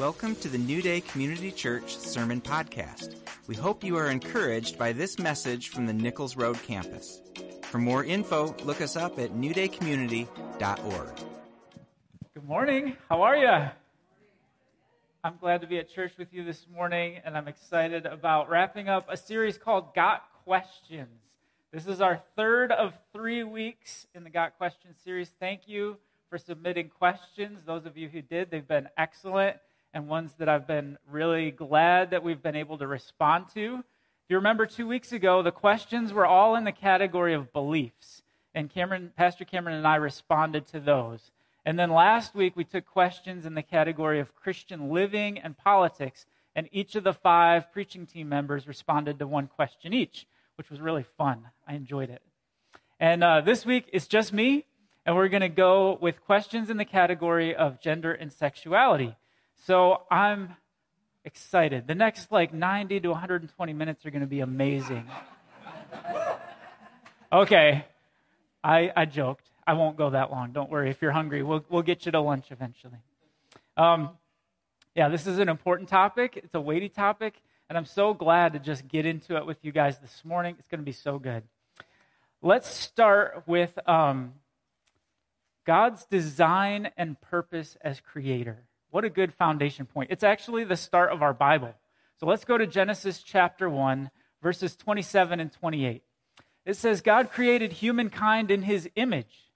Welcome to the New Day Community Church Sermon Podcast. We hope you are encouraged by this message from the Nichols Road campus. For more info, look us up at newdaycommunity.org. Good morning. How are you? I'm glad to be at church with you this morning, and I'm excited about wrapping up a series called Got Questions. This is our third of three weeks in the Got Questions series. Thank you for submitting questions. Those of you who did, they've been excellent and ones that I've been really glad that we've been able to respond to. If you remember two weeks ago, the questions were all in the category of beliefs, and Cameron, Pastor Cameron and I responded to those. And then last week, we took questions in the category of Christian living and politics, and each of the five preaching team members responded to one question each, which was really fun. I enjoyed it. And uh, this week, it's just me, and we're going to go with questions in the category of gender and sexuality. So I'm excited. The next like 90 to 120 minutes are going to be amazing. Okay, I, I joked. I won't go that long. Don't worry. If you're hungry, we'll, we'll get you to lunch eventually. Um, yeah, this is an important topic. It's a weighty topic, and I'm so glad to just get into it with you guys this morning. It's going to be so good. Let's start with um, God's design and purpose as creator. What a good foundation point. It's actually the start of our Bible. So let's go to Genesis chapter 1, verses 27 and 28. It says, God created humankind in his image.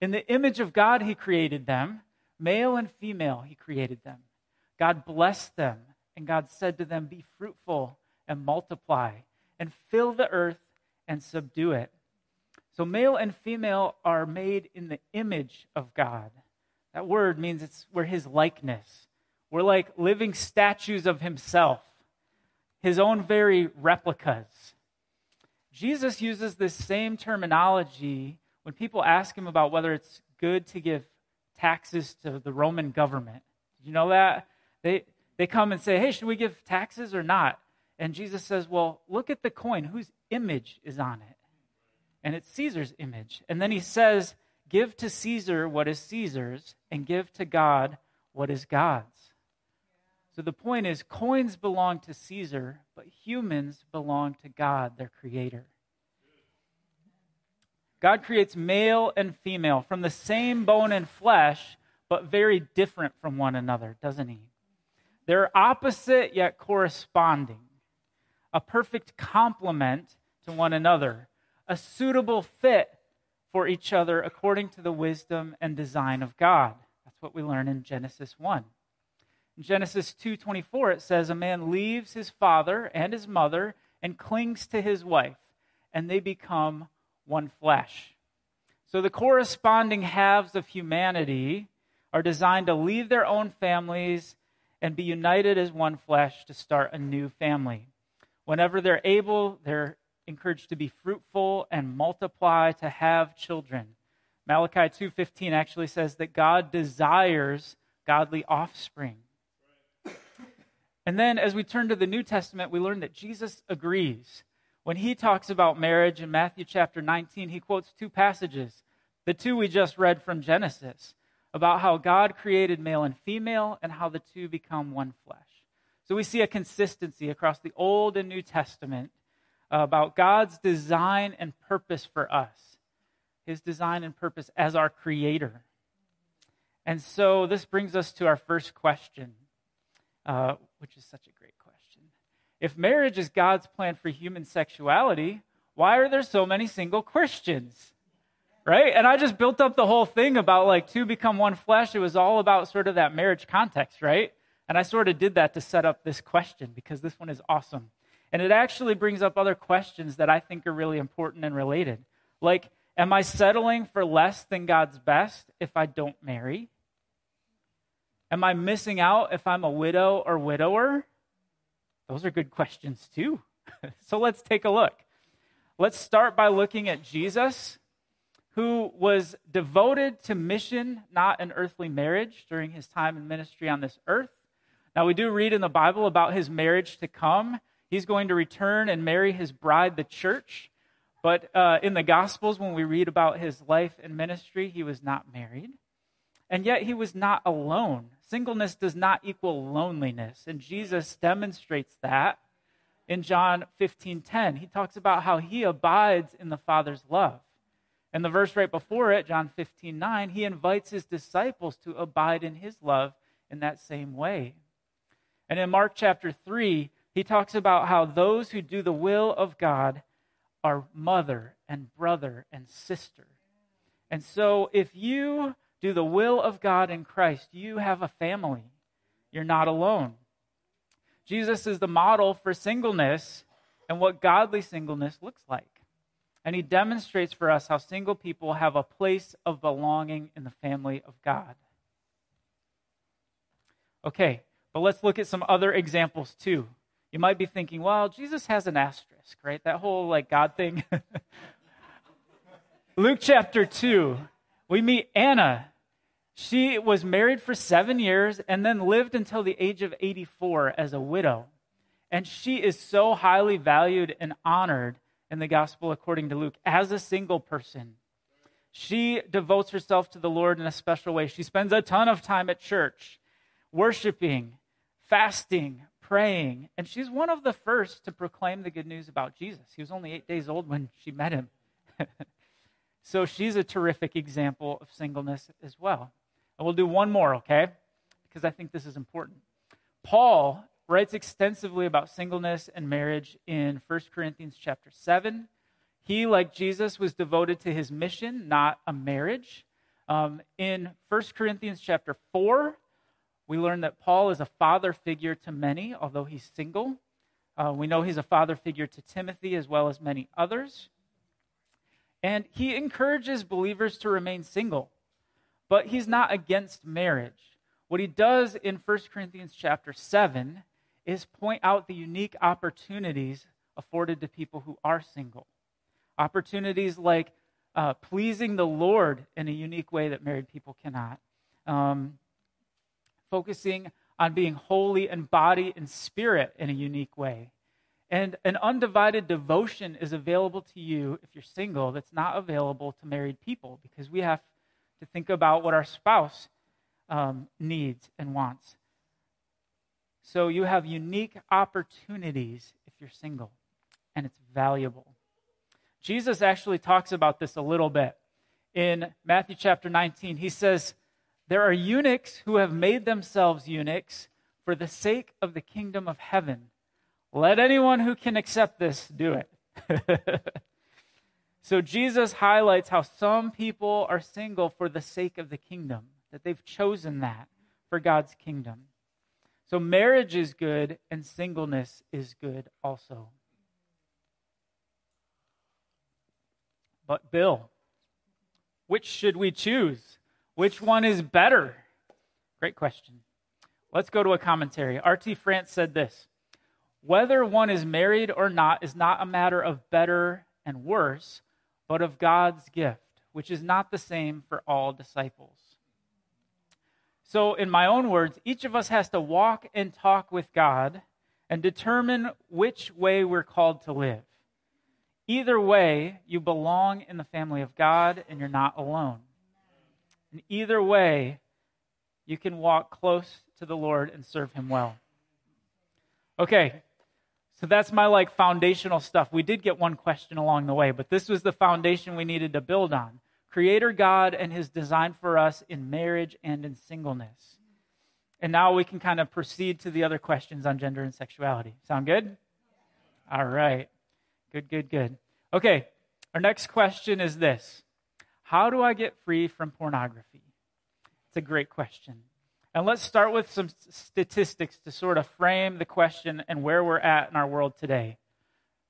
In the image of God, he created them. Male and female, he created them. God blessed them, and God said to them, Be fruitful and multiply, and fill the earth and subdue it. So, male and female are made in the image of God. That word means it's we're his likeness. We're like living statues of himself, his own very replicas. Jesus uses this same terminology when people ask him about whether it's good to give taxes to the Roman government. Did you know that? They, they come and say, hey, should we give taxes or not? And Jesus says, well, look at the coin. Whose image is on it? And it's Caesar's image. And then he says, Give to Caesar what is Caesar's, and give to God what is God's. So the point is, coins belong to Caesar, but humans belong to God, their creator. God creates male and female from the same bone and flesh, but very different from one another, doesn't he? They're opposite yet corresponding, a perfect complement to one another, a suitable fit for each other according to the wisdom and design of God. That's what we learn in Genesis 1. In Genesis 2:24 it says a man leaves his father and his mother and clings to his wife and they become one flesh. So the corresponding halves of humanity are designed to leave their own families and be united as one flesh to start a new family. Whenever they're able, they're encouraged to be fruitful and multiply to have children. Malachi 2:15 actually says that God desires godly offspring. And then as we turn to the New Testament, we learn that Jesus agrees. When he talks about marriage in Matthew chapter 19, he quotes two passages. The two we just read from Genesis about how God created male and female and how the two become one flesh. So we see a consistency across the Old and New Testament about God's design and purpose for us, His design and purpose as our Creator. And so this brings us to our first question, uh, which is such a great question. If marriage is God's plan for human sexuality, why are there so many single Christians? Right? And I just built up the whole thing about like two become one flesh. It was all about sort of that marriage context, right? And I sort of did that to set up this question because this one is awesome. And it actually brings up other questions that I think are really important and related. Like, am I settling for less than God's best if I don't marry? Am I missing out if I'm a widow or widower? Those are good questions, too. so let's take a look. Let's start by looking at Jesus, who was devoted to mission, not an earthly marriage, during his time in ministry on this earth. Now, we do read in the Bible about his marriage to come He's going to return and marry his bride, the church. But uh, in the Gospels, when we read about his life and ministry, he was not married. And yet he was not alone. Singleness does not equal loneliness, and Jesus demonstrates that in John 15:10. He talks about how he abides in the Father's love. And the verse right before it, John 15:9, he invites his disciples to abide in his love in that same way. And in Mark chapter 3, he talks about how those who do the will of God are mother and brother and sister. And so if you do the will of God in Christ, you have a family. You're not alone. Jesus is the model for singleness and what godly singleness looks like. And he demonstrates for us how single people have a place of belonging in the family of God. Okay, but let's look at some other examples too. You might be thinking, well, Jesus has an asterisk, right? That whole like God thing. Luke chapter 2, we meet Anna. She was married for seven years and then lived until the age of 84 as a widow. And she is so highly valued and honored in the gospel according to Luke as a single person. She devotes herself to the Lord in a special way. She spends a ton of time at church, worshiping, fasting, praying. And she's one of the first to proclaim the good news about Jesus. He was only eight days old when she met him. so she's a terrific example of singleness as well. And we'll do one more, okay? Because I think this is important. Paul writes extensively about singleness and marriage in 1 Corinthians chapter 7. He, like Jesus, was devoted to his mission, not a marriage. Um, in 1 Corinthians chapter 4, we learn that Paul is a father figure to many, although he's single. Uh, we know he's a father figure to Timothy as well as many others. And he encourages believers to remain single but he's not against marriage. What he does in 1 Corinthians chapter 7 is point out the unique opportunities afforded to people who are single. Opportunities like uh, pleasing the Lord in a unique way that married people cannot. Um, focusing on being holy in body and spirit in a unique way. And an undivided devotion is available to you if you're single that's not available to married people because we have to think about what our spouse um, needs and wants. So you have unique opportunities if you're single, and it's valuable. Jesus actually talks about this a little bit. In Matthew chapter 19, he says, There are eunuchs who have made themselves eunuchs for the sake of the kingdom of heaven. Let anyone who can accept this do it. So Jesus highlights how some people are single for the sake of the kingdom, that they've chosen that for God's kingdom. So marriage is good and singleness is good also. But, Bill, which should we choose? Which one is better? Great question. Let's go to a commentary. R.T. France said this Whether one is married or not is not a matter of better and worse, but of God's gift, which is not the same for all disciples. So, in my own words, each of us has to walk and talk with God and determine which way we're called to live. Either way, you belong in the family of God and you're not alone. And either way, you can walk close to the Lord and serve Him well. Okay, so that's my like foundational stuff. We did get one question along the way, but this was the foundation we needed to build on. Creator God and his design for us in marriage and in singleness. And now we can kind of proceed to the other questions on gender and sexuality. Sound good? All right. Good, good, good. Okay. Our next question is this How do I get free from pornography? It's a great question. And let's start with some statistics to sort of frame the question and where we're at in our world today.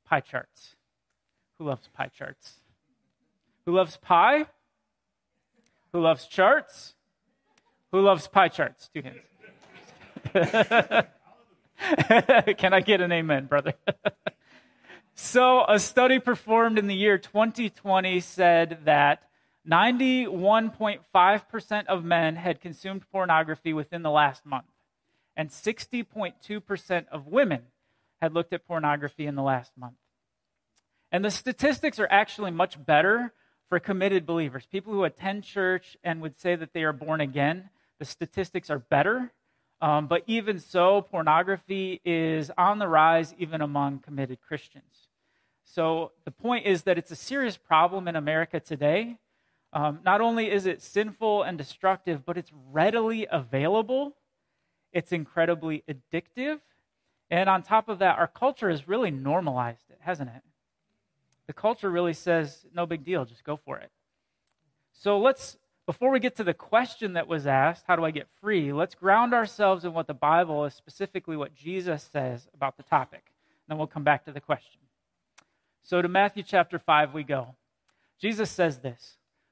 Pie charts. Who loves pie charts? Who loves pie? Who loves charts? Who loves pie charts? Two hands. Can I get an amen, brother? so, a study performed in the year 2020 said that 91.5% of men had consumed pornography within the last month, and 60.2% of women had looked at pornography in the last month. And the statistics are actually much better for committed believers, people who attend church and would say that they are born again, the statistics are better. Um, but even so, pornography is on the rise even among committed Christians. So the point is that it's a serious problem in America today. Um, not only is it sinful and destructive, but it's readily available, it's incredibly addictive. And on top of that, our culture has really normalized it, hasn't it? The culture really says, no big deal, just go for it. So let's, before we get to the question that was asked, how do I get free? Let's ground ourselves in what the Bible is, specifically what Jesus says about the topic. And Then we'll come back to the question. So to Matthew chapter 5 we go. Jesus says this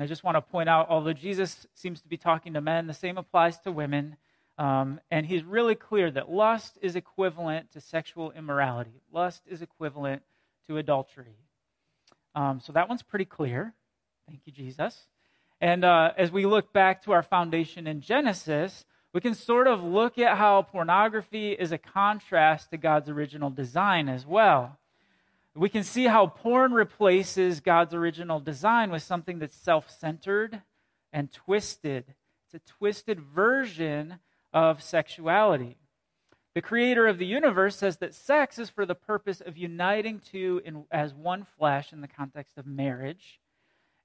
And I just want to point out, although Jesus seems to be talking to men, the same applies to women. Um, and he's really clear that lust is equivalent to sexual immorality, lust is equivalent to adultery. Um, so that one's pretty clear. Thank you, Jesus. And uh, as we look back to our foundation in Genesis, we can sort of look at how pornography is a contrast to God's original design as well. We can see how porn replaces God's original design with something that's self centered and twisted. It's a twisted version of sexuality. The creator of the universe says that sex is for the purpose of uniting two in, as one flesh in the context of marriage.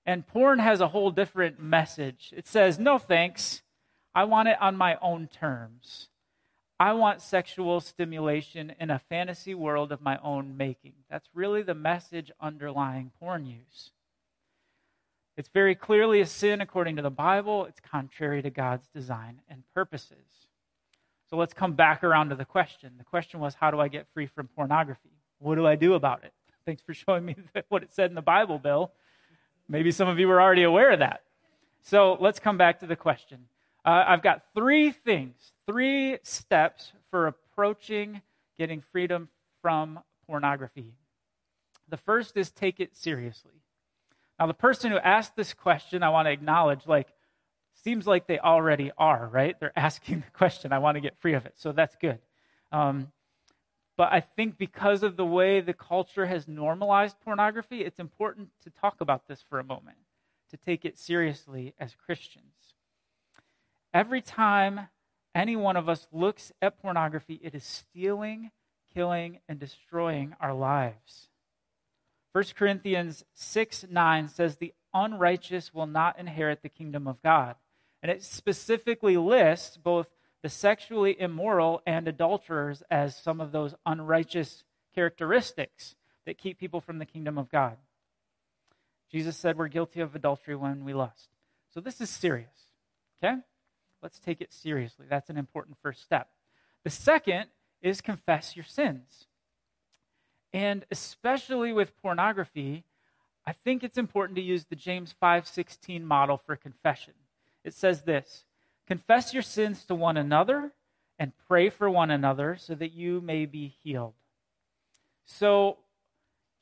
And porn has a whole different message. It says, no thanks. I want it on my own terms. I want sexual stimulation in a fantasy world of my own making. That's really the message underlying porn use. It's very clearly a sin according to the Bible. It's contrary to God's design and purposes. So let's come back around to the question. The question was, how do I get free from pornography? What do I do about it? Thanks for showing me what it said in the Bible, Bill. Maybe some of you were already aware of that. So let's come back to the question. Uh, I've got three things, three steps for approaching getting freedom from pornography. The first is take it seriously. Now, the person who asked this question, I want to acknowledge, like, seems like they already are, right? They're asking the question. I want to get free of it. So that's good. Um, but I think because of the way the culture has normalized pornography, it's important to talk about this for a moment, to take it seriously as Christians. Every time any one of us looks at pornography, it is stealing, killing, and destroying our lives. 1 Corinthians 6 9 says, The unrighteous will not inherit the kingdom of God. And it specifically lists both the sexually immoral and adulterers as some of those unrighteous characteristics that keep people from the kingdom of God. Jesus said we're guilty of adultery when we lust. So this is serious. Okay? Let's take it seriously. That's an important first step. The second is confess your sins. And especially with pornography, I think it's important to use the James 5:16 model for confession. It says this: Confess your sins to one another and pray for one another so that you may be healed. So,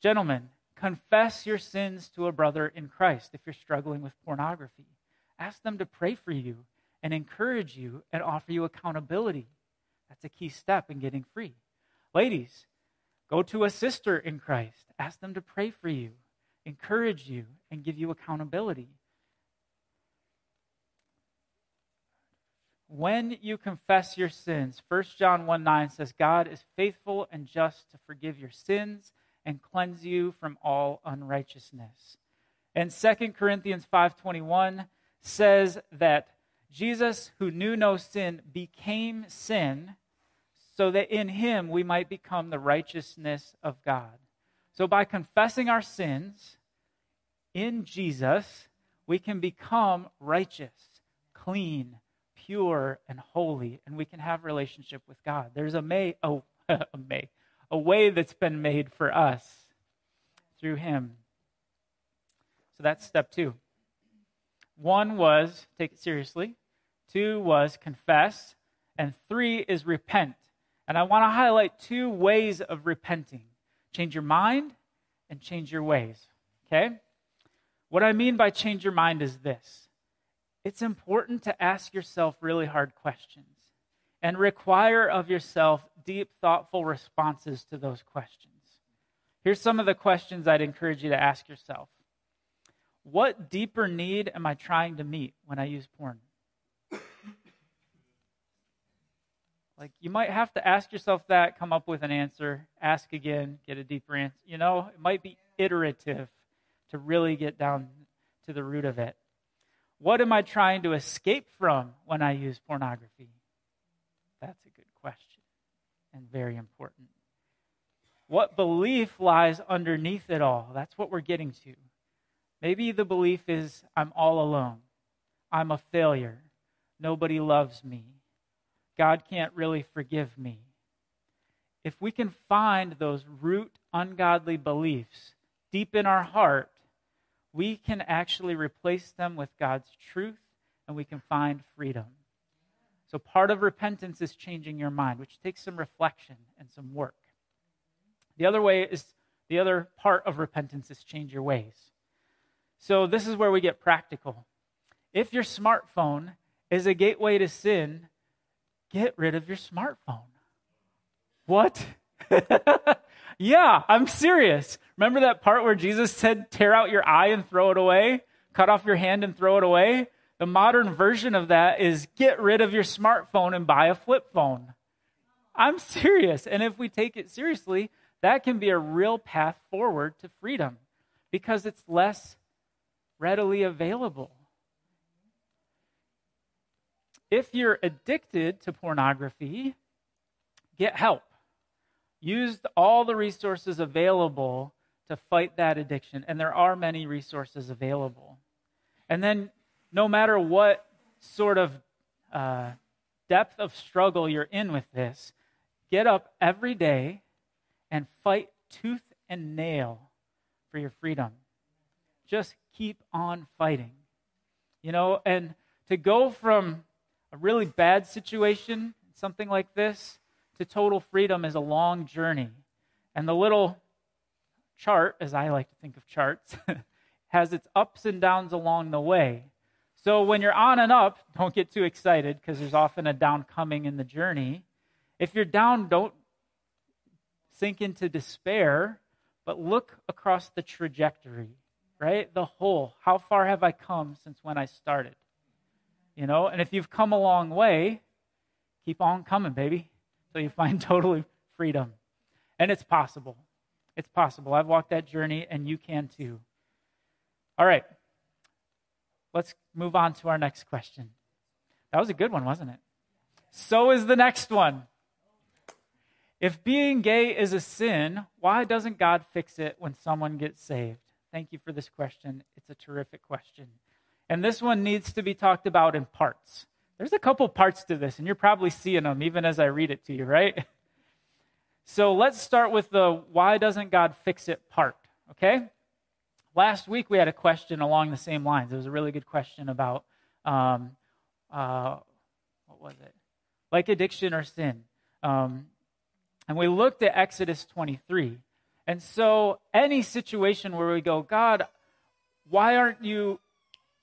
gentlemen, confess your sins to a brother in Christ if you're struggling with pornography. Ask them to pray for you and encourage you and offer you accountability. That's a key step in getting free. Ladies, go to a sister in Christ. Ask them to pray for you, encourage you, and give you accountability. When you confess your sins, 1 John 1 9 says, God is faithful and just to forgive your sins and cleanse you from all unrighteousness. And 2 Corinthians 5:21 says that Jesus, who knew no sin, became sin so that in him we might become the righteousness of God. So by confessing our sins in Jesus, we can become righteous, clean, pure, and holy, and we can have relationship with God. There's a may, a, a may, a way that's been made for us through him. So that's step two. One was take it seriously, two was confess, and three is repent. And I want to highlight two ways of repenting change your mind and change your ways. Okay? What I mean by change your mind is this it's important to ask yourself really hard questions and require of yourself deep, thoughtful responses to those questions. Here's some of the questions I'd encourage you to ask yourself What deeper need am I trying to meet when I use porn? Like, you might have to ask yourself that, come up with an answer, ask again, get a deeper answer. You know, it might be iterative to really get down to the root of it. What am I trying to escape from when I use pornography? That's a good question and very important. What belief lies underneath it all? That's what we're getting to. Maybe the belief is I'm all alone, I'm a failure, nobody loves me, God can't really forgive me. If we can find those root ungodly beliefs deep in our heart, we can actually replace them with God's truth and we can find freedom. So, part of repentance is changing your mind, which takes some reflection and some work. The other way is the other part of repentance is change your ways. So, this is where we get practical. If your smartphone is a gateway to sin, get rid of your smartphone. What? yeah, I'm serious. Remember that part where Jesus said, tear out your eye and throw it away? Cut off your hand and throw it away? The modern version of that is get rid of your smartphone and buy a flip phone. I'm serious. And if we take it seriously, that can be a real path forward to freedom because it's less readily available. If you're addicted to pornography, get help. Use all the resources available to fight that addiction, and there are many resources available. And then, no matter what sort of uh, depth of struggle you're in with this, get up every day and fight tooth and nail for your freedom. Just keep on fighting. You know, and to go from a really bad situation, something like this, to total freedom is a long journey. And the little chart, as I like to think of charts, has its ups and downs along the way. So when you're on and up, don't get too excited because there's often a down coming in the journey. If you're down, don't sink into despair, but look across the trajectory, right? The whole. How far have I come since when I started? You know, and if you've come a long way, keep on coming, baby, till you find totally freedom. And it's possible. It's possible. I've walked that journey, and you can too. All right. Let's move on to our next question. That was a good one, wasn't it? So is the next one. If being gay is a sin, why doesn't God fix it when someone gets saved? Thank you for this question. It's a terrific question. And this one needs to be talked about in parts. There's a couple parts to this, and you're probably seeing them even as I read it to you, right? So let's start with the why doesn't God fix it part, okay? Last week we had a question along the same lines. It was a really good question about, um, uh, what was it? Like addiction or sin. Um, and we looked at Exodus 23. And so, any situation where we go, God, why aren't you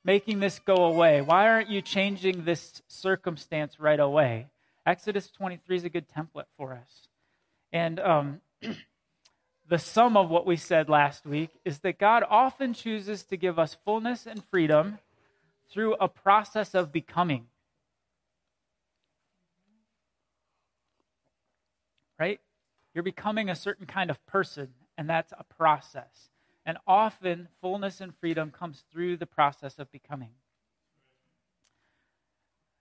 making this go away? Why aren't you changing this circumstance right away? Exodus 23 is a good template for us. And um, the sum of what we said last week is that God often chooses to give us fullness and freedom through a process of becoming. Right? You're becoming a certain kind of person, and that's a process. And often, fullness and freedom comes through the process of becoming.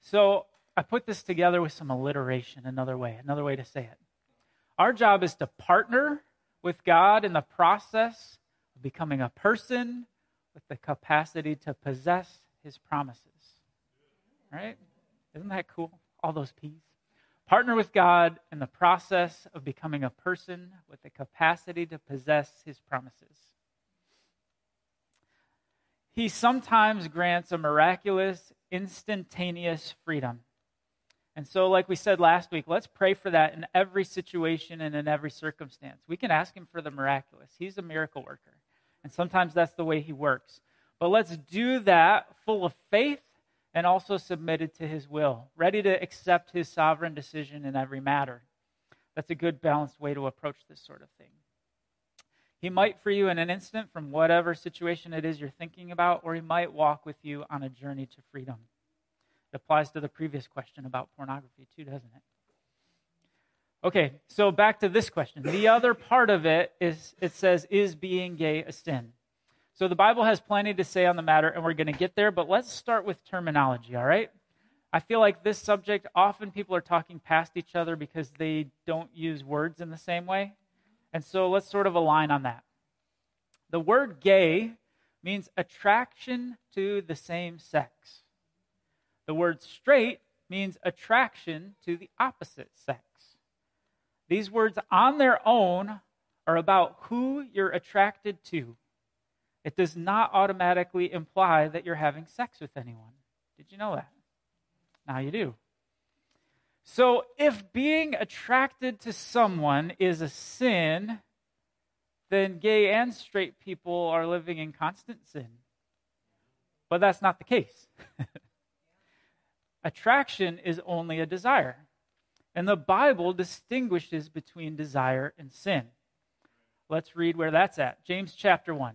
So, I put this together with some alliteration, another way, another way to say it. Our job is to partner with God in the process of becoming a person with the capacity to possess his promises. Right? Isn't that cool? All those P's. Partner with God in the process of becoming a person with the capacity to possess his promises. he sometimes grants a miraculous, instantaneous freedom. And so, like we said last week, let's pray for that in every situation and in every circumstance. We can ask him for the miraculous. He's a miracle worker. And sometimes that's the way he works. But let's do that full of faith and also submitted to his will, ready to accept his sovereign decision in every matter. That's a good, balanced way to approach this sort of thing. He might free you in an instant from whatever situation it is you're thinking about, or he might walk with you on a journey to freedom. It applies to the previous question about pornography, too, doesn't it? Okay, so back to this question. The other part of it is it says, Is being gay a sin? So the Bible has plenty to say on the matter, and we're going to get there, but let's start with terminology, all right? I feel like this subject, often people are talking past each other because they don't use words in the same way. And so let's sort of align on that. The word gay means attraction to the same sex. The word straight means attraction to the opposite sex. These words on their own are about who you're attracted to. It does not automatically imply that you're having sex with anyone. Did you know that? Now you do. So, if being attracted to someone is a sin, then gay and straight people are living in constant sin. But that's not the case. Attraction is only a desire. And the Bible distinguishes between desire and sin. Let's read where that's at. James chapter 1.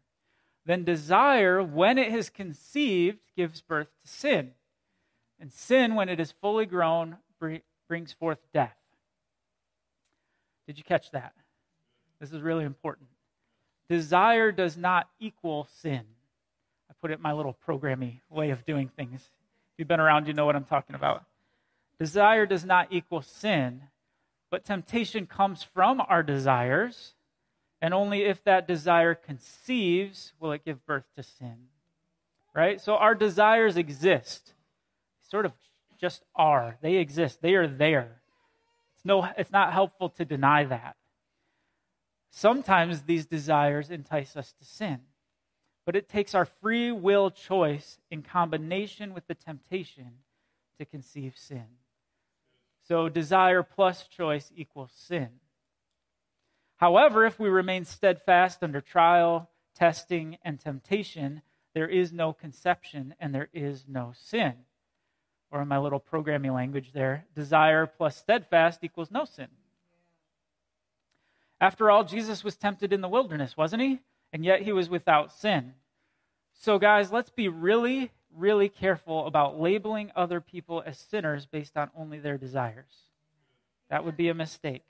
Then desire, when it is conceived, gives birth to sin. And sin, when it is fully grown, brings forth death. Did you catch that? This is really important. Desire does not equal sin. I put it my little programmy way of doing things. If you've been around, you know what I'm talking about. Desire does not equal sin, but temptation comes from our desires, and only if that desire conceives will it give birth to sin. Right? So our desires exist, sort of just are. They exist. They are there. It's no it's not helpful to deny that. Sometimes these desires entice us to sin. But it takes our free will choice in combination with the temptation to conceive sin. So desire plus choice equals sin. However, if we remain steadfast under trial, testing, and temptation, there is no conception and there is no sin or in my little programming language there, desire plus steadfast equals no sin. After all, Jesus was tempted in the wilderness, wasn't he? And yet he was without sin. So, guys, let's be really, really careful about labeling other people as sinners based on only their desires. That would be a mistake.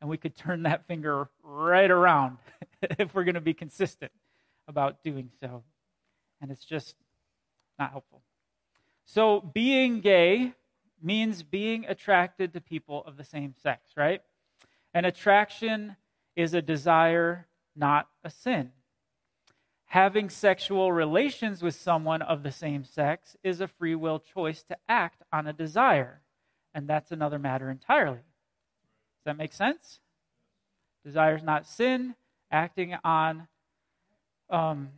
And we could turn that finger right around if we're going to be consistent about doing so. And it's just not helpful. So, being gay means being attracted to people of the same sex, right? And attraction is a desire, not a sin. Having sexual relations with someone of the same sex is a free will choice to act on a desire. And that's another matter entirely. That make sense? Desire is not sin. Acting on um,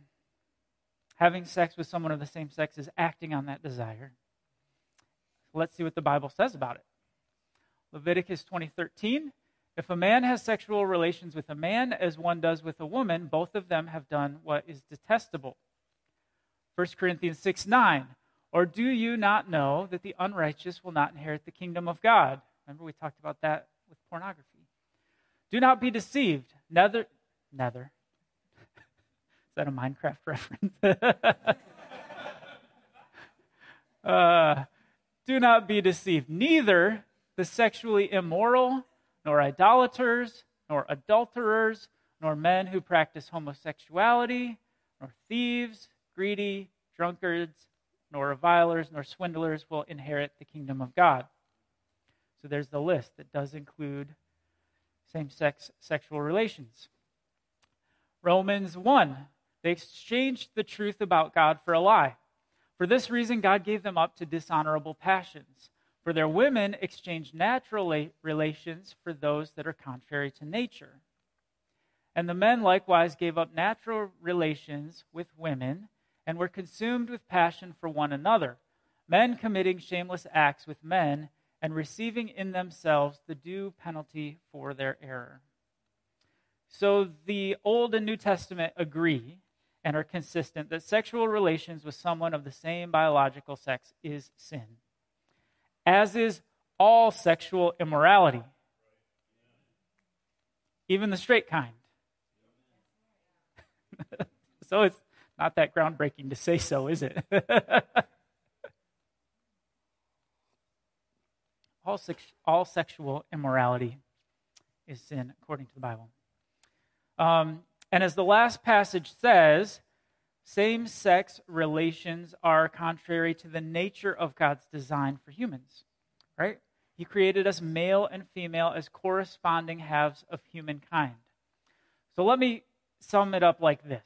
having sex with someone of the same sex is acting on that desire. Let's see what the Bible says about it. Leviticus 20:13 If a man has sexual relations with a man as one does with a woman, both of them have done what is detestable. 1 Corinthians 6 9. Or do you not know that the unrighteous will not inherit the kingdom of God? Remember, we talked about that with pornography. Do not be deceived. Nether, nether, Is that a Minecraft reference? uh, do not be deceived. Neither the sexually immoral, nor idolaters, nor adulterers, nor men who practice homosexuality, nor thieves, greedy, drunkards, nor revilers, nor swindlers will inherit the kingdom of God. So there's the list that does include same sex sexual relations. Romans 1 they exchanged the truth about God for a lie. For this reason, God gave them up to dishonorable passions. For their women exchanged natural relations for those that are contrary to nature. And the men likewise gave up natural relations with women and were consumed with passion for one another, men committing shameless acts with men and receiving in themselves the due penalty for their error. So the Old and New Testament agree and are consistent that sexual relations with someone of the same biological sex is sin, as is all sexual immorality, even the straight kind. so it's not that groundbreaking to say so, is it? all, sex, all sexual immorality is sin, according to the Bible. Um, and as the last passage says, same sex relations are contrary to the nature of God's design for humans, right? He created us male and female as corresponding halves of humankind. So let me sum it up like this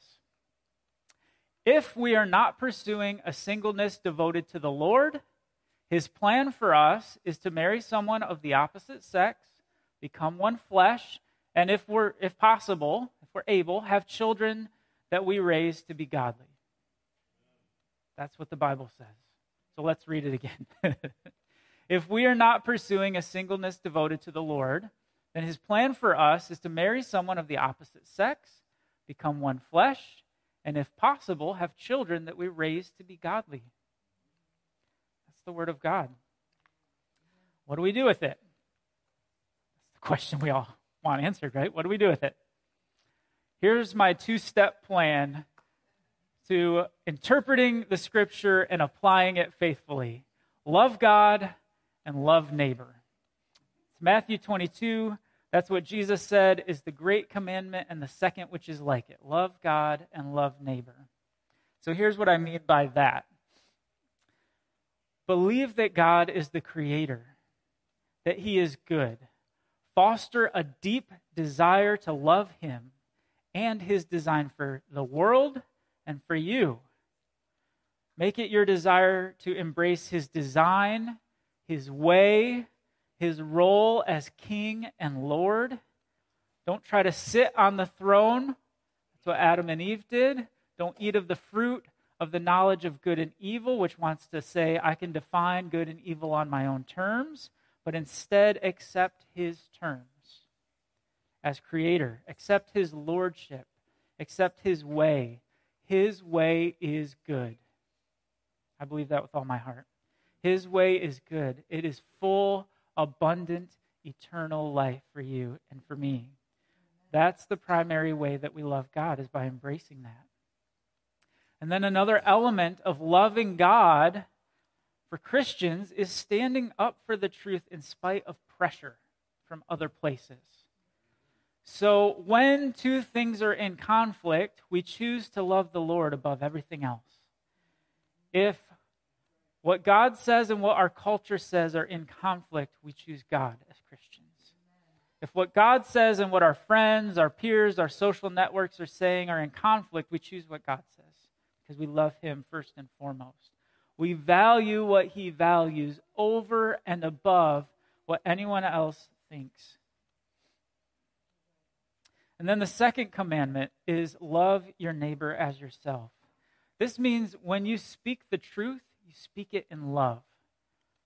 If we are not pursuing a singleness devoted to the Lord, his plan for us is to marry someone of the opposite sex, become one flesh, and if we're if possible, if we're able, have children that we raise to be godly. That's what the Bible says. So let's read it again. if we are not pursuing a singleness devoted to the Lord, then his plan for us is to marry someone of the opposite sex, become one flesh, and if possible, have children that we raise to be godly. The word of God. What do we do with it? That's the question we all want answered, right? What do we do with it? Here's my two step plan to interpreting the scripture and applying it faithfully love God and love neighbor. It's Matthew 22. That's what Jesus said is the great commandment, and the second, which is like it love God and love neighbor. So here's what I mean by that believe that God is the creator, that he is good, foster a deep desire to love him and his design for the world and for you. Make it your desire to embrace his design, his way, his role as king and Lord. Don't try to sit on the throne. That's what Adam and Eve did. Don't eat of the fruit of the knowledge of good and evil, which wants to say, I can define good and evil on my own terms, but instead accept his terms as creator, accept his lordship, accept his way. His way is good. I believe that with all my heart. His way is good. It is full, abundant, eternal life for you and for me. That's the primary way that we love God is by embracing that. And then another element of loving God for Christians is standing up for the truth in spite of pressure from other places. So, when two things are in conflict, we choose to love the Lord above everything else. If what God says and what our culture says are in conflict, we choose God as Christians. If what God says and what our friends, our peers, our social networks are saying are in conflict, we choose what God says because we love Him first and foremost. We value what He values over and above what anyone else thinks. And then the second commandment is love your neighbor as yourself. This means when you speak the truth, you speak it in love.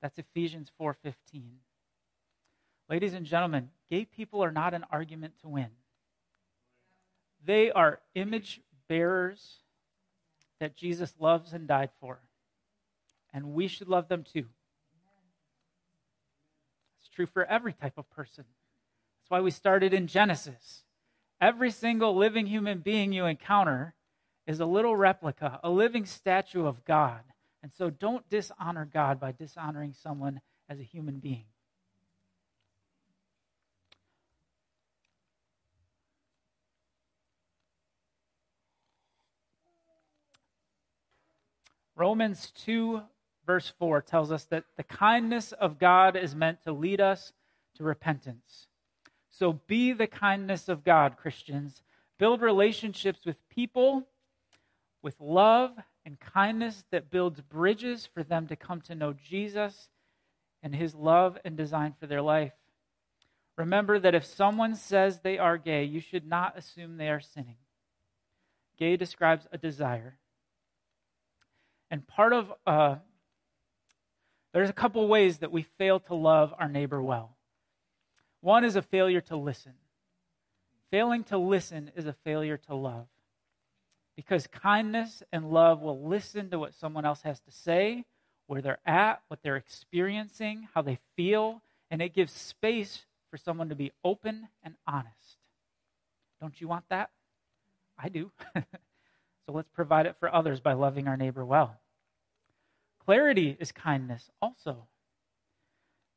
That's Ephesians 4:15. Ladies and gentlemen, gay people are not an argument to win. They are image bearers that Jesus loves and died for. And we should love them too. It's true for every type of person. That's why we started in Genesis. Every single living human being you encounter is a little replica, a living statue of God. And so don't dishonor God by dishonoring someone as a human being. Romans 2, verse 4 tells us that the kindness of God is meant to lead us to repentance. So be the kindness of God, Christians. Build relationships with people with love and kindness that builds bridges for them to come to know Jesus and his love and design for their life. Remember that if someone says they are gay, you should not assume they are sinning. Gay describes a desire. And part of, uh, there's a couple ways that we fail to love our neighbor well. One is a failure to listen. Failing to listen is a failure to love. Because kindness and love will listen to what someone else has to say, where they're at, what they're experiencing, how they feel, and it gives space for someone to be open and honest. Don't you want that? I do. so let's provide it for others by loving our neighbor well. Clarity is kindness also.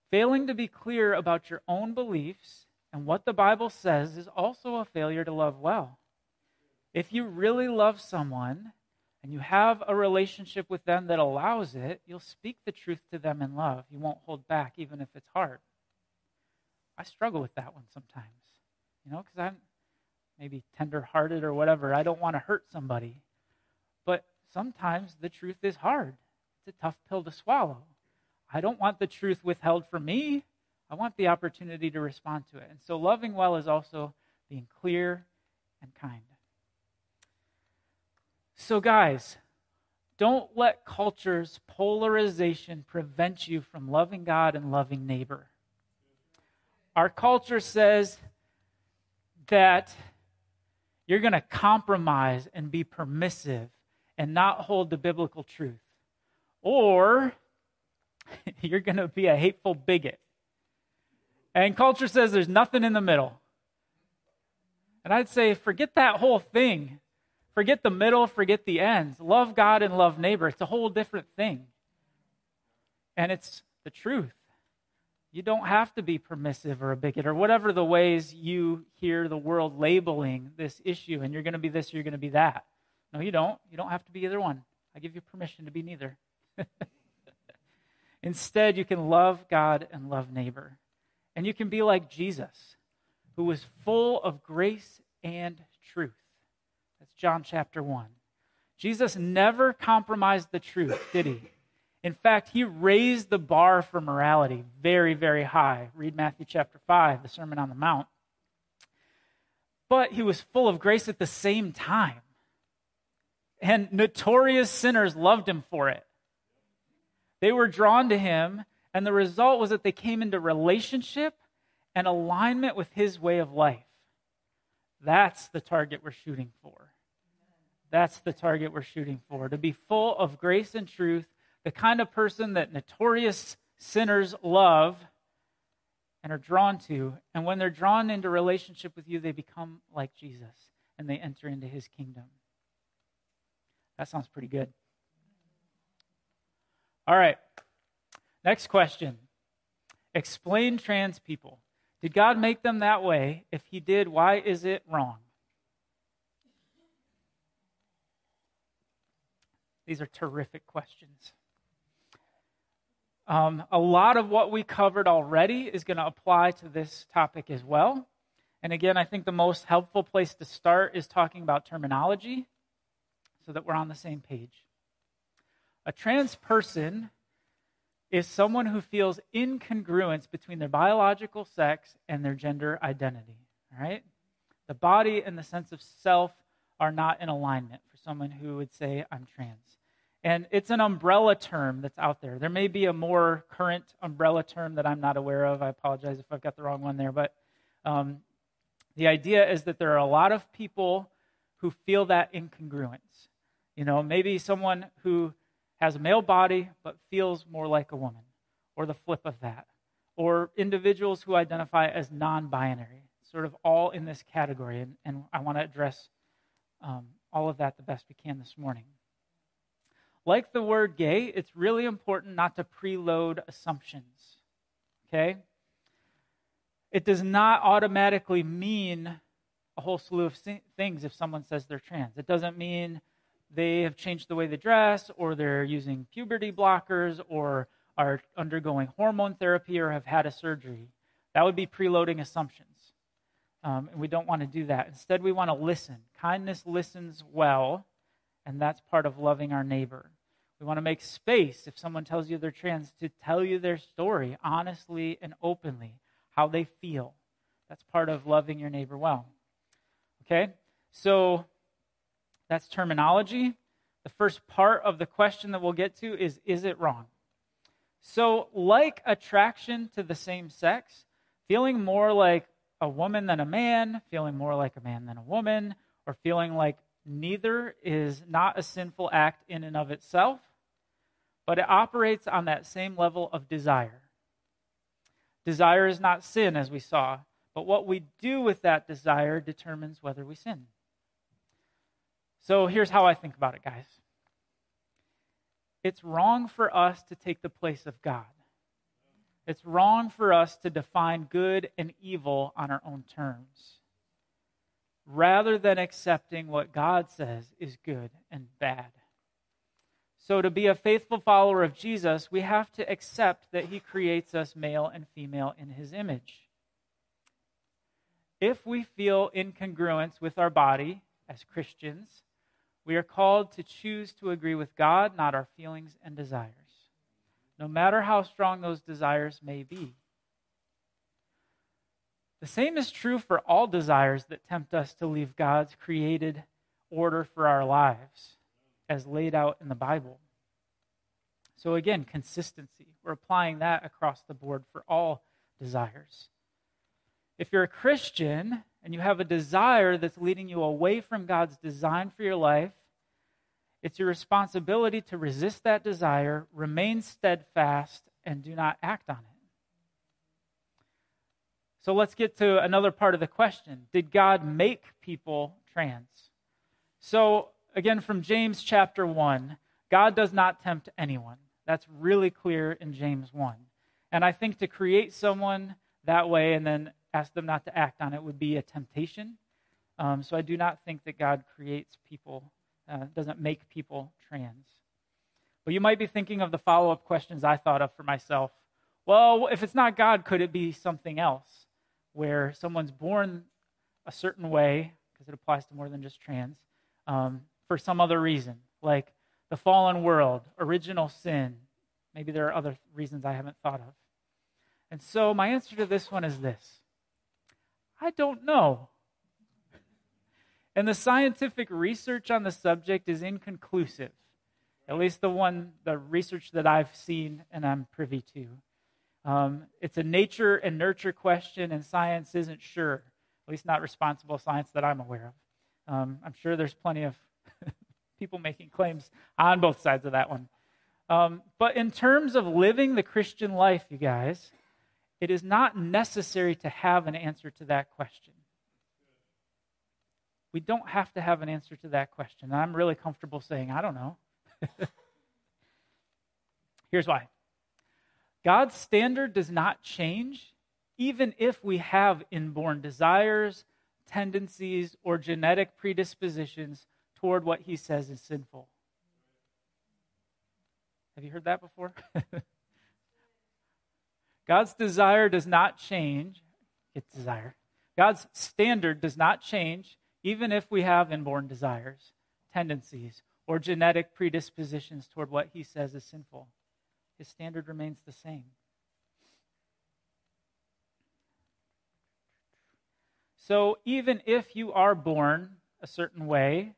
Failing to be clear about your own beliefs and what the Bible says is also a failure to love well. If you really love someone and you have a relationship with them that allows it, you'll speak the truth to them in love. You won't hold back, even if it's hard. I struggle with that one sometimes, you know, because I'm maybe tender-hearted or whatever. I don't want to hurt somebody. But sometimes the truth is hard. It's a tough pill to swallow. I don't want the truth withheld from me. I want the opportunity to respond to it. And so loving well is also being clear and kind. So, guys, don't let culture's polarization prevent you from loving God and loving neighbor. Our culture says that you're going to compromise and be permissive and not hold the biblical truth. Or you're going to be a hateful bigot. And culture says there's nothing in the middle. And I'd say, forget that whole thing. Forget the middle, forget the ends. Love God and love neighbor. It's a whole different thing. And it's the truth. You don't have to be permissive or a bigot or whatever the ways you hear the world labeling this issue, and you're going to be this, or you're going to be that. No, you don't. You don't have to be either one. I give you permission to be neither. Instead, you can love God and love neighbor. And you can be like Jesus, who was full of grace and truth. That's John chapter 1. Jesus never compromised the truth, did he? In fact, he raised the bar for morality very, very high. Read Matthew chapter 5, the Sermon on the Mount. But he was full of grace at the same time. And notorious sinners loved him for it. They were drawn to him, and the result was that they came into relationship and alignment with his way of life. That's the target we're shooting for. That's the target we're shooting for to be full of grace and truth, the kind of person that notorious sinners love and are drawn to. And when they're drawn into relationship with you, they become like Jesus and they enter into his kingdom. That sounds pretty good. All right. Next question. Explain trans people. Did God make them that way? If He did, why is it wrong? These are terrific questions. Um, a lot of what we covered already is going to apply to this topic as well. And again, I think the most helpful place to start is talking about terminology so that we're on the same page. A trans person is someone who feels incongruence between their biological sex and their gender identity. All right? The body and the sense of self are not in alignment for someone who would say, I'm trans. And it's an umbrella term that's out there. There may be a more current umbrella term that I'm not aware of. I apologize if I've got the wrong one there. But um, the idea is that there are a lot of people who feel that incongruence. You know, maybe someone who has a male body but feels more like a woman, or the flip of that, or individuals who identify as non binary, sort of all in this category. And, and I want to address um, all of that the best we can this morning. Like the word gay, it's really important not to preload assumptions. Okay? It does not automatically mean a whole slew of things if someone says they're trans. It doesn't mean they have changed the way they dress, or they're using puberty blockers, or are undergoing hormone therapy, or have had a surgery. That would be preloading assumptions. Um, and we don't want to do that. Instead, we want to listen. Kindness listens well, and that's part of loving our neighbor. We want to make space if someone tells you they're trans to tell you their story honestly and openly, how they feel. That's part of loving your neighbor well. Okay? So that's terminology. The first part of the question that we'll get to is Is it wrong? So, like attraction to the same sex, feeling more like a woman than a man, feeling more like a man than a woman, or feeling like neither is not a sinful act in and of itself, but it operates on that same level of desire. Desire is not sin, as we saw, but what we do with that desire determines whether we sin. So here's how I think about it, guys it's wrong for us to take the place of God. It's wrong for us to define good and evil on our own terms, rather than accepting what God says is good and bad. So, to be a faithful follower of Jesus, we have to accept that he creates us male and female in his image. If we feel incongruence with our body as Christians, we are called to choose to agree with God, not our feelings and desires no matter how strong those desires may be. The same is true for all desires that tempt us to leave God's created order for our lives as laid out in the Bible. So, again, consistency. We're applying that across the board for all desires. If you're a Christian and you have a desire that's leading you away from God's design for your life, it's your responsibility to resist that desire, remain steadfast, and do not act on it. So let's get to another part of the question Did God make people trans? So, again, from James chapter 1, God does not tempt anyone. That's really clear in James 1. And I think to create someone that way and then ask them not to act on it would be a temptation. Um, so I do not think that God creates people uh, doesn't make people trans. But you might be thinking of the follow up questions I thought of for myself. Well, if it's not God, could it be something else where someone's born a certain way, because it applies to more than just trans, um, for some other reason, like the fallen world, original sin? Maybe there are other reasons I haven't thought of. And so my answer to this one is this I don't know. And the scientific research on the subject is inconclusive, at least the one, the research that I've seen and I'm privy to. Um, it's a nature and nurture question, and science isn't sure, at least not responsible science that I'm aware of. Um, I'm sure there's plenty of people making claims on both sides of that one. Um, but in terms of living the Christian life, you guys, it is not necessary to have an answer to that question we don't have to have an answer to that question. I'm really comfortable saying, I don't know. Here's why God's standard does not change, even if we have inborn desires, tendencies, or genetic predispositions toward what he says is sinful. Have you heard that before? God's desire does not change. Its desire. God's standard does not change, even if we have inborn desires, tendencies, or genetic predispositions toward what he says is sinful, his standard remains the same. So, even if you are born a certain way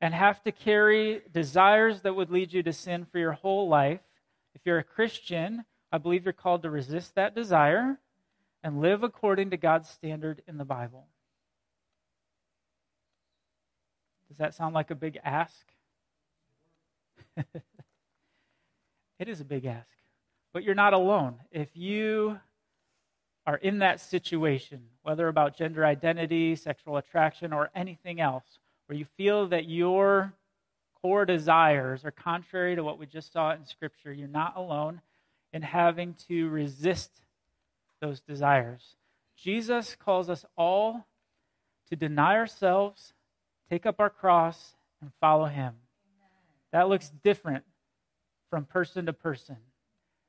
and have to carry desires that would lead you to sin for your whole life, if you're a Christian, I believe you're called to resist that desire and live according to God's standard in the Bible. Does that sound like a big ask? it is a big ask. But you're not alone. If you are in that situation, whether about gender identity, sexual attraction, or anything else, where you feel that your core desires are contrary to what we just saw in Scripture, you're not alone in having to resist those desires. Jesus calls us all to deny ourselves take up our cross and follow him. That looks different from person to person.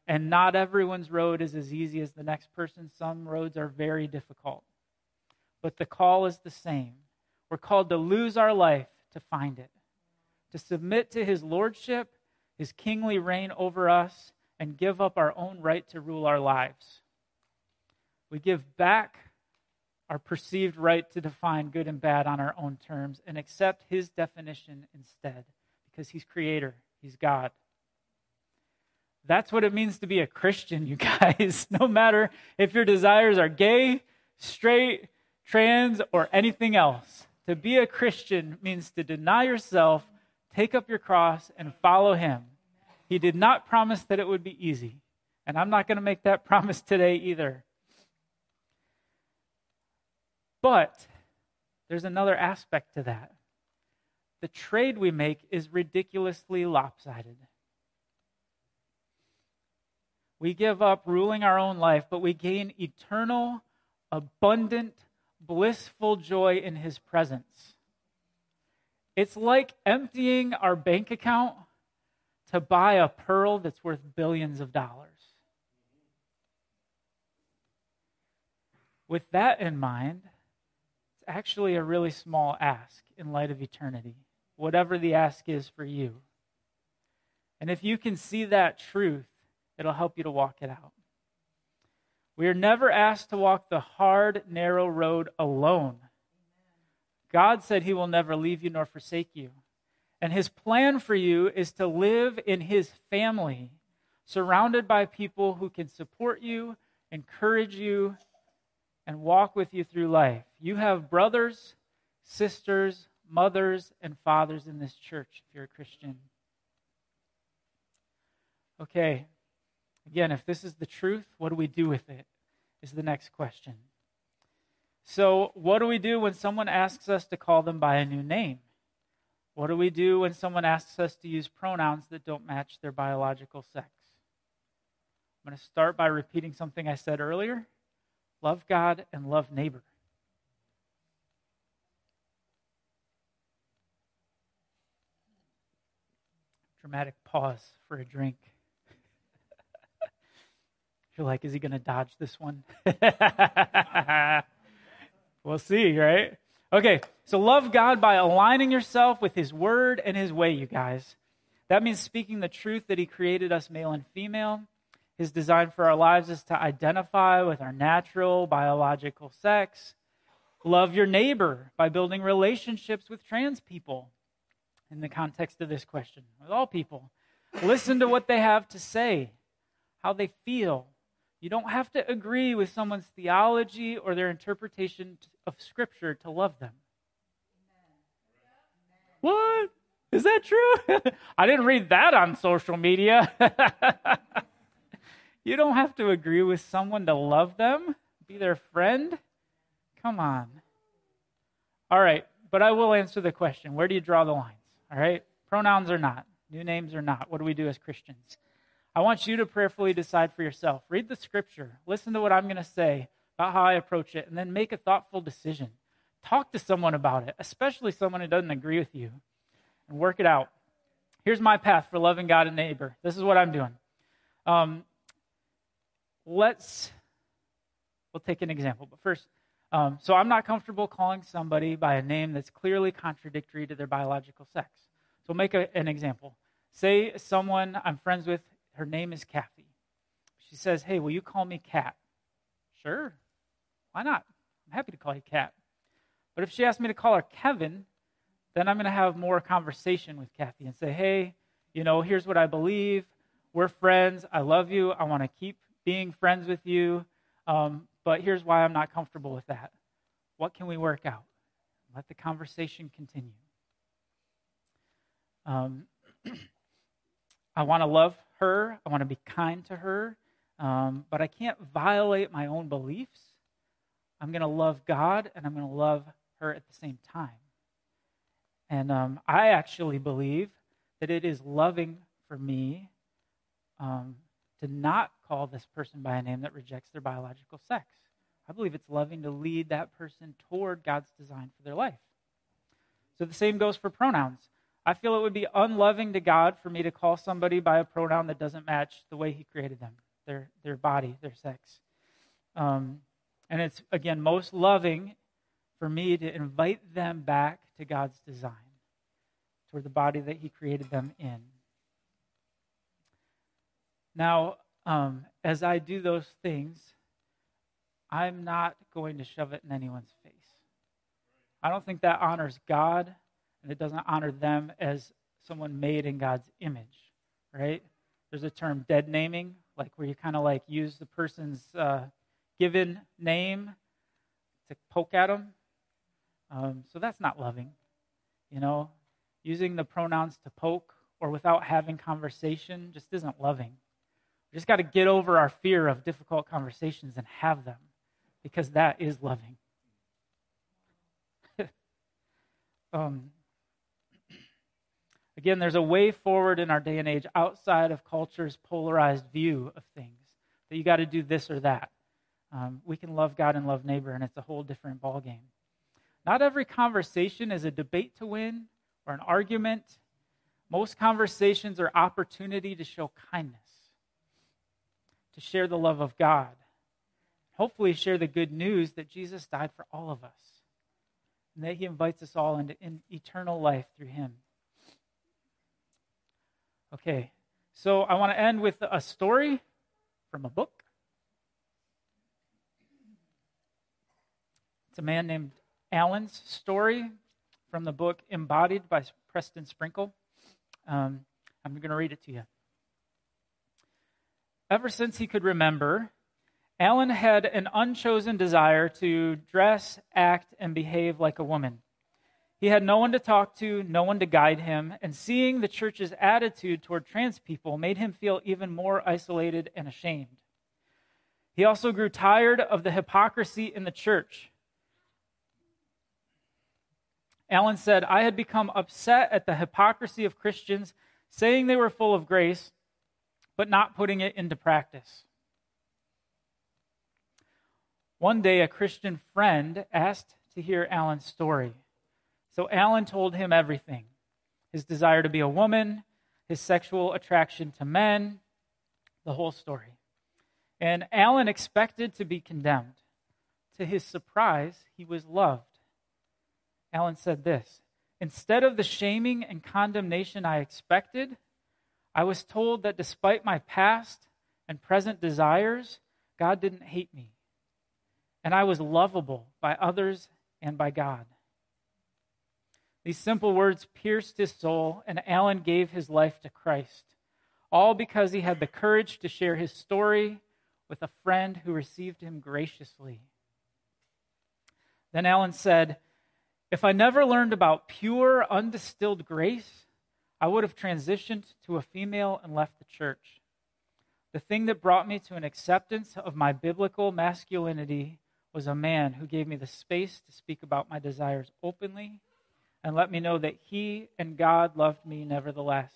And not everyone's road is as easy as the next person. Some roads are very difficult. But the call is the same. We're called to lose our life to find it, to submit to his lordship, his kingly reign over us, and give up our own right to rule our lives. We give back our perceived right to define good and bad on our own terms and accept his definition instead because he's creator, he's God. That's what it means to be a Christian, you guys. no matter if your desires are gay, straight, trans, or anything else. To be a Christian means to deny yourself, take up your cross, and follow him. He did not promise that it would be easy. And I'm not going to make that promise today either. But there's another aspect to that. The trade we make is ridiculously lopsided. We give up ruling our own life, but we gain eternal, abundant, blissful joy in His presence. It's like emptying our bank account to buy a pearl that's worth billions of dollars. With that in mind, it's actually a really small ask in light of eternity, whatever the ask is for you. And if you can see that truth, it'll help you to walk it out. We are never asked to walk the hard, narrow road alone. God said he will never leave you nor forsake you. And his plan for you is to live in his family, surrounded by people who can support you, encourage you, and walk with you through life. You have brothers, sisters, mothers, and fathers in this church if you're a Christian. Okay, again, if this is the truth, what do we do with it? Is the next question. So, what do we do when someone asks us to call them by a new name? What do we do when someone asks us to use pronouns that don't match their biological sex? I'm going to start by repeating something I said earlier love God and love neighbor. Dramatic pause for a drink. You're like, is he going to dodge this one? we'll see, right? Okay, so love God by aligning yourself with His word and His way, you guys. That means speaking the truth that He created us male and female. His design for our lives is to identify with our natural biological sex. Love your neighbor by building relationships with trans people in the context of this question, with all people. Listen to what they have to say, how they feel. You don't have to agree with someone's theology or their interpretation of Scripture to love them. What? Is that true? I didn't read that on social media. you don't have to agree with someone to love them, be their friend. Come on. All right, but I will answer the question where do you draw the lines? All right? Pronouns or not, new names or not. What do we do as Christians? I want you to prayerfully decide for yourself. Read the scripture, listen to what I'm going to say about how I approach it, and then make a thoughtful decision. Talk to someone about it, especially someone who doesn't agree with you, and work it out. Here's my path for loving God and neighbor. This is what I'm doing. Um, let's, we'll take an example. But first, um, so I'm not comfortable calling somebody by a name that's clearly contradictory to their biological sex. So make a, an example. Say someone I'm friends with, her name is Kathy. She says, Hey, will you call me Kat? Sure. Why not? I'm happy to call you Kat. But if she asks me to call her Kevin, then I'm going to have more conversation with Kathy and say, Hey, you know, here's what I believe. We're friends. I love you. I want to keep being friends with you. Um, but here's why I'm not comfortable with that. What can we work out? Let the conversation continue. Um, I want to love her. I want to be kind to her. Um, but I can't violate my own beliefs. I'm going to love God and I'm going to love her at the same time. And um, I actually believe that it is loving for me um, to not call this person by a name that rejects their biological sex. I believe it's loving to lead that person toward God's design for their life. So the same goes for pronouns. I feel it would be unloving to God for me to call somebody by a pronoun that doesn't match the way He created them, their, their body, their sex. Um, and it's, again, most loving for me to invite them back to God's design, toward the body that He created them in. Now, um, as I do those things, I'm not going to shove it in anyone's face. I don't think that honors God, and it doesn't honor them as someone made in God's image, right? There's a term dead naming, like where you kind of like use the person's uh, given name to poke at them. Um, so that's not loving, you know. Using the pronouns to poke or without having conversation just isn't loving. We just got to get over our fear of difficult conversations and have them because that is loving. um, again, there's a way forward in our day and age outside of culture's polarized view of things that you got to do this or that. Um, we can love God and love neighbor, and it's a whole different ballgame. Not every conversation is a debate to win or an argument. Most conversations are opportunity to show kindness, to share the love of God, hopefully share the good news that Jesus died for all of us and that he invites us all into in eternal life through him. Okay, so I want to end with a story from a book. It's a man named Alan's story from the book Embodied by Preston Sprinkle. Um, I'm going to read it to you. Ever since he could remember, Alan had an unchosen desire to dress, act, and behave like a woman. He had no one to talk to, no one to guide him, and seeing the church's attitude toward trans people made him feel even more isolated and ashamed. He also grew tired of the hypocrisy in the church. Alan said, I had become upset at the hypocrisy of Christians saying they were full of grace, but not putting it into practice. One day, a Christian friend asked to hear Alan's story. So Alan told him everything his desire to be a woman, his sexual attraction to men, the whole story. And Alan expected to be condemned. To his surprise, he was loved. Alan said this Instead of the shaming and condemnation I expected, I was told that despite my past and present desires, God didn't hate me and I was lovable by others and by God. These simple words pierced his soul, and Alan gave his life to Christ, all because he had the courage to share his story with a friend who received him graciously. Then Alan said, If I never learned about pure, undistilled grace, I would have transitioned to a female and left the church. The thing that brought me to an acceptance of my biblical masculinity was a man who gave me the space to speak about my desires openly and let me know that he and God loved me nevertheless.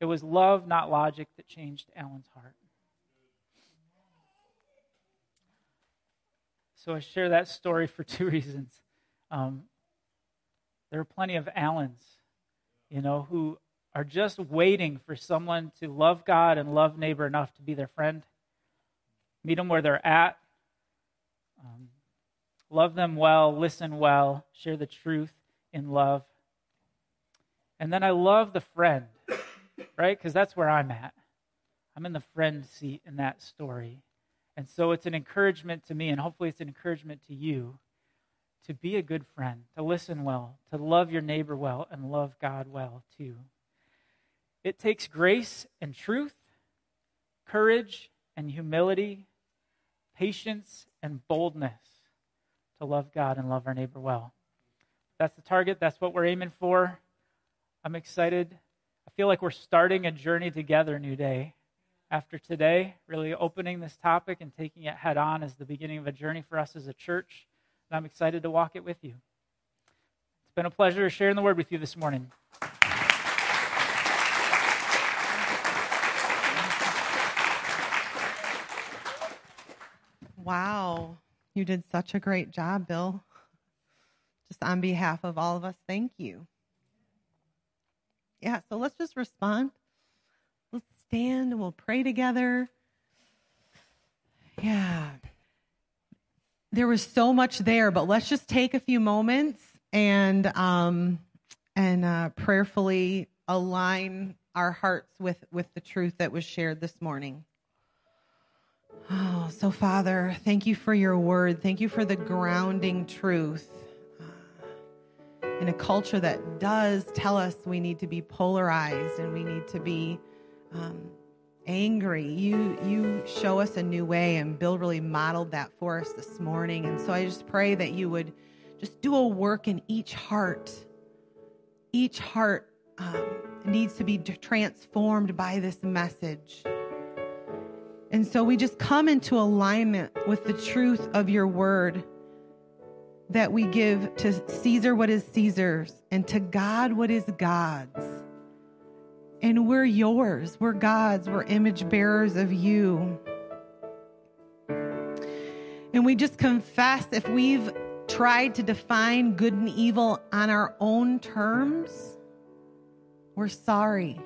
It was love, not logic, that changed Alan's heart. So I share that story for two reasons. Um, there are plenty of Alans, you know, who are just waiting for someone to love God and love neighbor enough to be their friend. Meet them where they're at, um, love them well, listen well, share the truth in love. And then I love the friend, right? Because that's where I'm at. I'm in the friend seat in that story. And so it's an encouragement to me, and hopefully it's an encouragement to you to be a good friend, to listen well, to love your neighbor well, and love God well too. It takes grace and truth, courage and humility, patience and boldness to love God and love our neighbor well. That's the target. That's what we're aiming for. I'm excited. I feel like we're starting a journey together, New Day. After today, really opening this topic and taking it head on is the beginning of a journey for us as a church. And I'm excited to walk it with you. It's been a pleasure sharing the word with you this morning. Wow. You did such a great job, Bill. Just on behalf of all of us, thank you. Yeah, so let's just respond. Let's stand and we'll pray together. Yeah. There was so much there, but let's just take a few moments and um and uh prayerfully align our hearts with with the truth that was shared this morning. Oh, so Father, thank you for your word. Thank you for the grounding truth in a culture that does tell us we need to be polarized and we need to be um, angry. You you show us a new way, and Bill really modeled that for us this morning. And so I just pray that you would just do a work in each heart. Each heart um, needs to be transformed by this message. And so we just come into alignment with the truth of your word that we give to Caesar what is Caesar's and to God what is God's. And we're yours. We're God's. We're image bearers of you. And we just confess if we've tried to define good and evil on our own terms, we're sorry.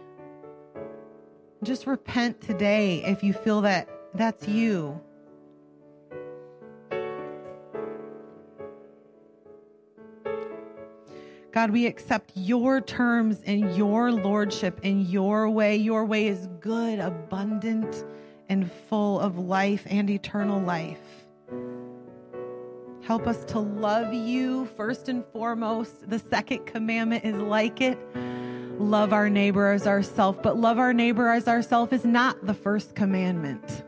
Just repent today if you feel that that's you. God, we accept your terms and your lordship in your way. Your way is good, abundant, and full of life and eternal life. Help us to love you first and foremost. The second commandment is like it love our neighbor as ourself, but love our neighbor as ourself is not the first commandment.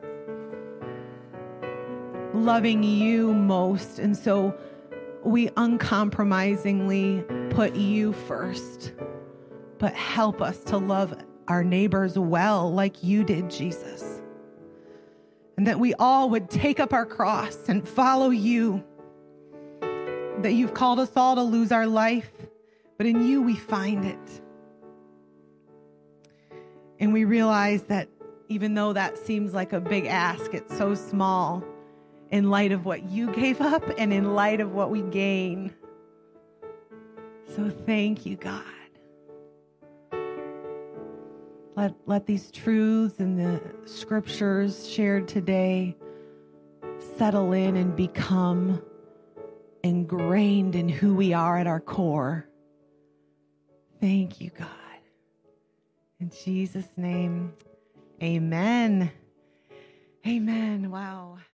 Loving you most. And so we uncompromisingly put you first, but help us to love our neighbors well, like you did, Jesus. And that we all would take up our cross and follow you. That you've called us all to lose our life, but in you we find it. And we realize that even though that seems like a big ask, it's so small in light of what you gave up and in light of what we gain. So thank you, God. Let, let these truths and the scriptures shared today settle in and become ingrained in who we are at our core. Thank you, God. In Jesus' name, amen. Amen. Wow.